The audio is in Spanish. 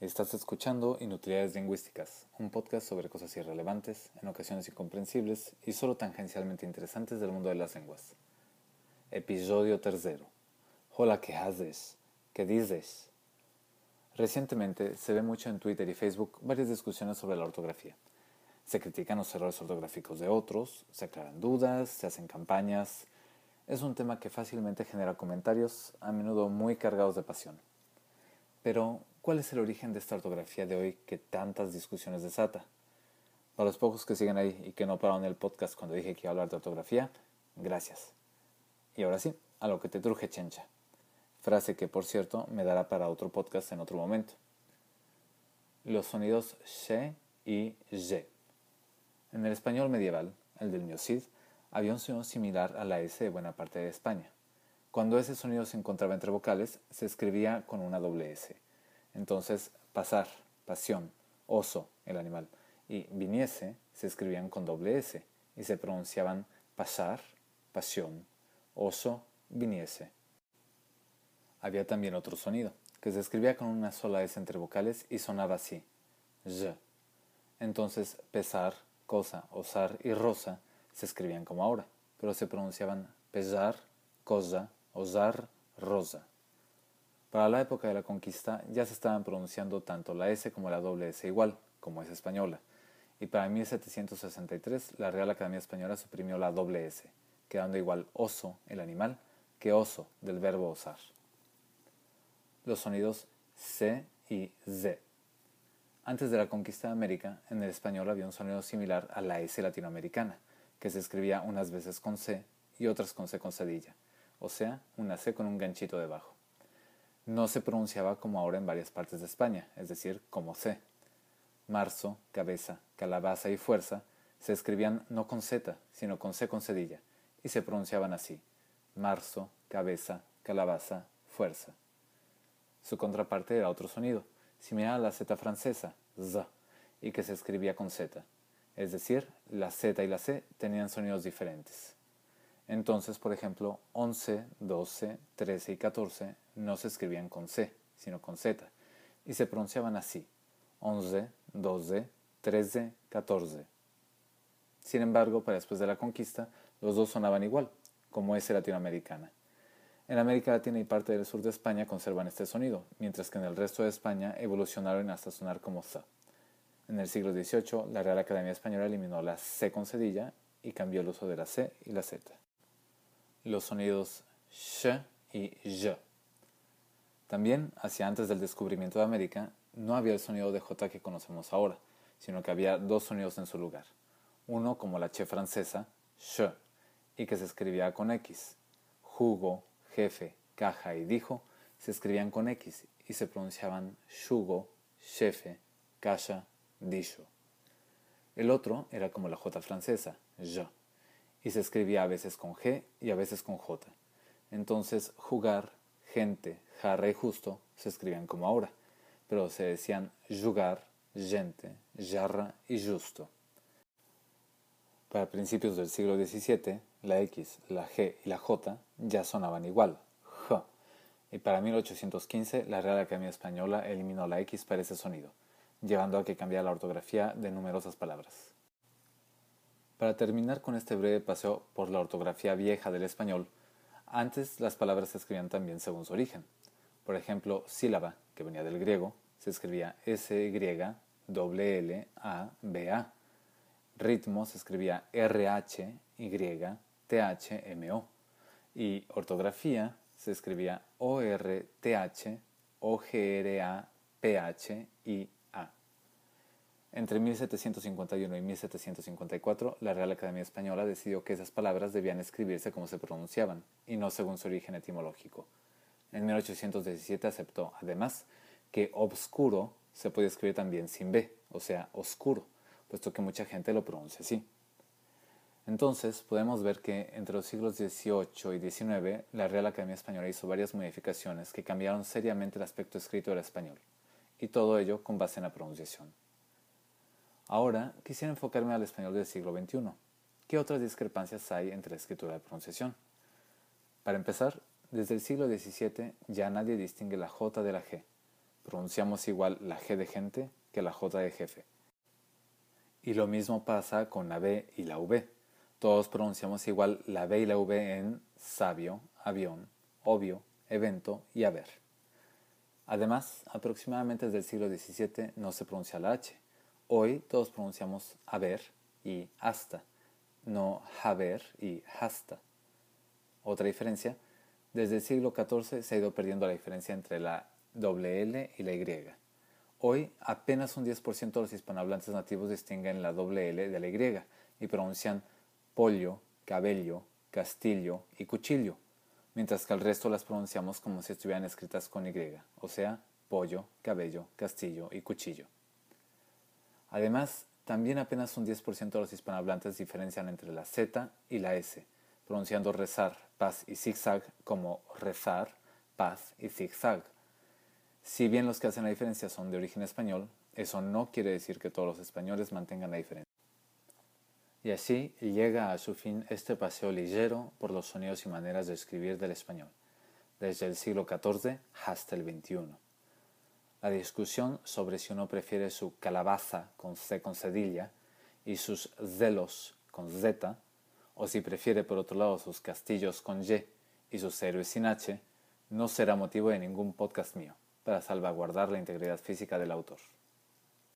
Estás escuchando Inutilidades Lingüísticas, un podcast sobre cosas irrelevantes, en ocasiones incomprensibles y solo tangencialmente interesantes del mundo de las lenguas. Episodio tercero. Hola, ¿qué haces? ¿Qué dices? Recientemente se ve mucho en Twitter y Facebook varias discusiones sobre la ortografía. Se critican los errores ortográficos de otros, se aclaran dudas, se hacen campañas. Es un tema que fácilmente genera comentarios, a menudo muy cargados de pasión. Pero, ¿cuál es el origen de esta ortografía de hoy que tantas discusiones desata? Para los pocos que siguen ahí y que no pararon el podcast cuando dije que iba a hablar de ortografía, gracias. Y ahora sí, a lo que te truje chencha. Frase que, por cierto, me dará para otro podcast en otro momento. Los sonidos she y je. En el español medieval, el del Miocid, había un sonido similar a la S de buena parte de España. Cuando ese sonido se encontraba entre vocales, se escribía con una doble S. Entonces, pasar, pasión, oso, el animal, y viniese se escribían con doble S y se pronunciaban pasar, pasión, oso, viniese. Había también otro sonido, que se escribía con una sola S entre vocales y sonaba así, z. Entonces, pesar, cosa, osar y rosa se escribían como ahora, pero se pronunciaban pesar, cosa, osar, rosa. Para la época de la conquista ya se estaban pronunciando tanto la S como la doble S igual, como es española, y para 1763 la Real Academia Española suprimió la doble S, quedando igual oso, el animal, que oso, del verbo osar. Los sonidos C y Z antes de la conquista de América, en el español había un sonido similar a la S latinoamericana, que se escribía unas veces con C y otras con C con cedilla, o sea, una C con un ganchito debajo. No se pronunciaba como ahora en varias partes de España, es decir, como C. Marzo, cabeza, calabaza y fuerza se escribían no con Z, sino con C con cedilla, y se pronunciaban así: marzo, cabeza, calabaza, fuerza. Su contraparte era otro sonido, similar a la Z francesa, Z, y que se escribía con Z. Es decir, la Z y la C tenían sonidos diferentes. Entonces, por ejemplo, 11, 12, 13 y 14 no se escribían con C, sino con Z, y se pronunciaban así, 11, 12, 13, 14. Sin embargo, para después de la conquista, los dos sonaban igual, como S latinoamericana. En América Latina y parte del sur de España conservan este sonido, mientras que en el resto de España evolucionaron hasta sonar como Z. En el siglo XVIII, la Real Academia Española eliminó la C con cedilla y cambió el uso de la C y la Z. Los sonidos sh y j. También, hacia antes del descubrimiento de América, no había el sonido de J que conocemos ahora, sino que había dos sonidos en su lugar. Uno como la che francesa, sh, y que se escribía con X, jugo, jefe, caja y dijo se escribían con X y se pronunciaban shugo, jefe, caja, dicho. El otro era como la J francesa, je, y se escribía a veces con G y a veces con J. Entonces, jugar, gente, jarra y justo se escribían como ahora, pero se decían jugar, gente, jarra y justo. Para principios del siglo XVII, la X, la G y la J ya sonaban igual, J. Y para 1815, la Real Academia Española eliminó la X para ese sonido, llevando a que cambiara la ortografía de numerosas palabras. Para terminar con este breve paseo por la ortografía vieja del español, antes las palabras se escribían también según su origen. Por ejemplo, sílaba, que venía del griego, se escribía S-Y-L-L-A-B-A ritmo se escribía R-H-Y-T-H-M-O y ortografía se escribía O-R-T-H-O-G-R-A-P-H-I-A. Entre 1751 y 1754, la Real Academia Española decidió que esas palabras debían escribirse como se pronunciaban, y no según su origen etimológico. En 1817 aceptó, además, que obscuro se puede escribir también sin B, o sea, oscuro puesto que mucha gente lo pronuncia así. Entonces, podemos ver que entre los siglos XVIII y XIX, la Real Academia Española hizo varias modificaciones que cambiaron seriamente el aspecto escrito del español, y todo ello con base en la pronunciación. Ahora, quisiera enfocarme al español del siglo XXI. ¿Qué otras discrepancias hay entre la escritura y pronunciación? Para empezar, desde el siglo XVII ya nadie distingue la J de la G. pronunciamos igual la G de gente que la J de jefe. Y lo mismo pasa con la B y la V. Todos pronunciamos igual la B y la V en sabio, avión, obvio, evento y haber. Además, aproximadamente desde el siglo XVII no se pronuncia la H. Hoy todos pronunciamos haber y hasta, no haber y hasta. Otra diferencia, desde el siglo XIV se ha ido perdiendo la diferencia entre la doble L y la Y. Hoy apenas un 10% de los hispanohablantes nativos distinguen la doble L de la Y y pronuncian pollo, cabello, castillo y cuchillo, mientras que el resto las pronunciamos como si estuvieran escritas con Y, o sea, pollo, cabello, castillo y cuchillo. Además, también apenas un 10% de los hispanohablantes diferencian entre la Z y la S, pronunciando rezar, paz y zigzag como rezar, paz y zigzag. Si bien los que hacen la diferencia son de origen español, eso no quiere decir que todos los españoles mantengan la diferencia. Y así llega a su fin este paseo ligero por los sonidos y maneras de escribir del español, desde el siglo XIV hasta el XXI. La discusión sobre si uno prefiere su calabaza con C con cedilla y sus zelos con Z o si prefiere por otro lado sus castillos con Y y sus héroes sin H, no será motivo de ningún podcast mío, para salvaguardar la integridad física del autor.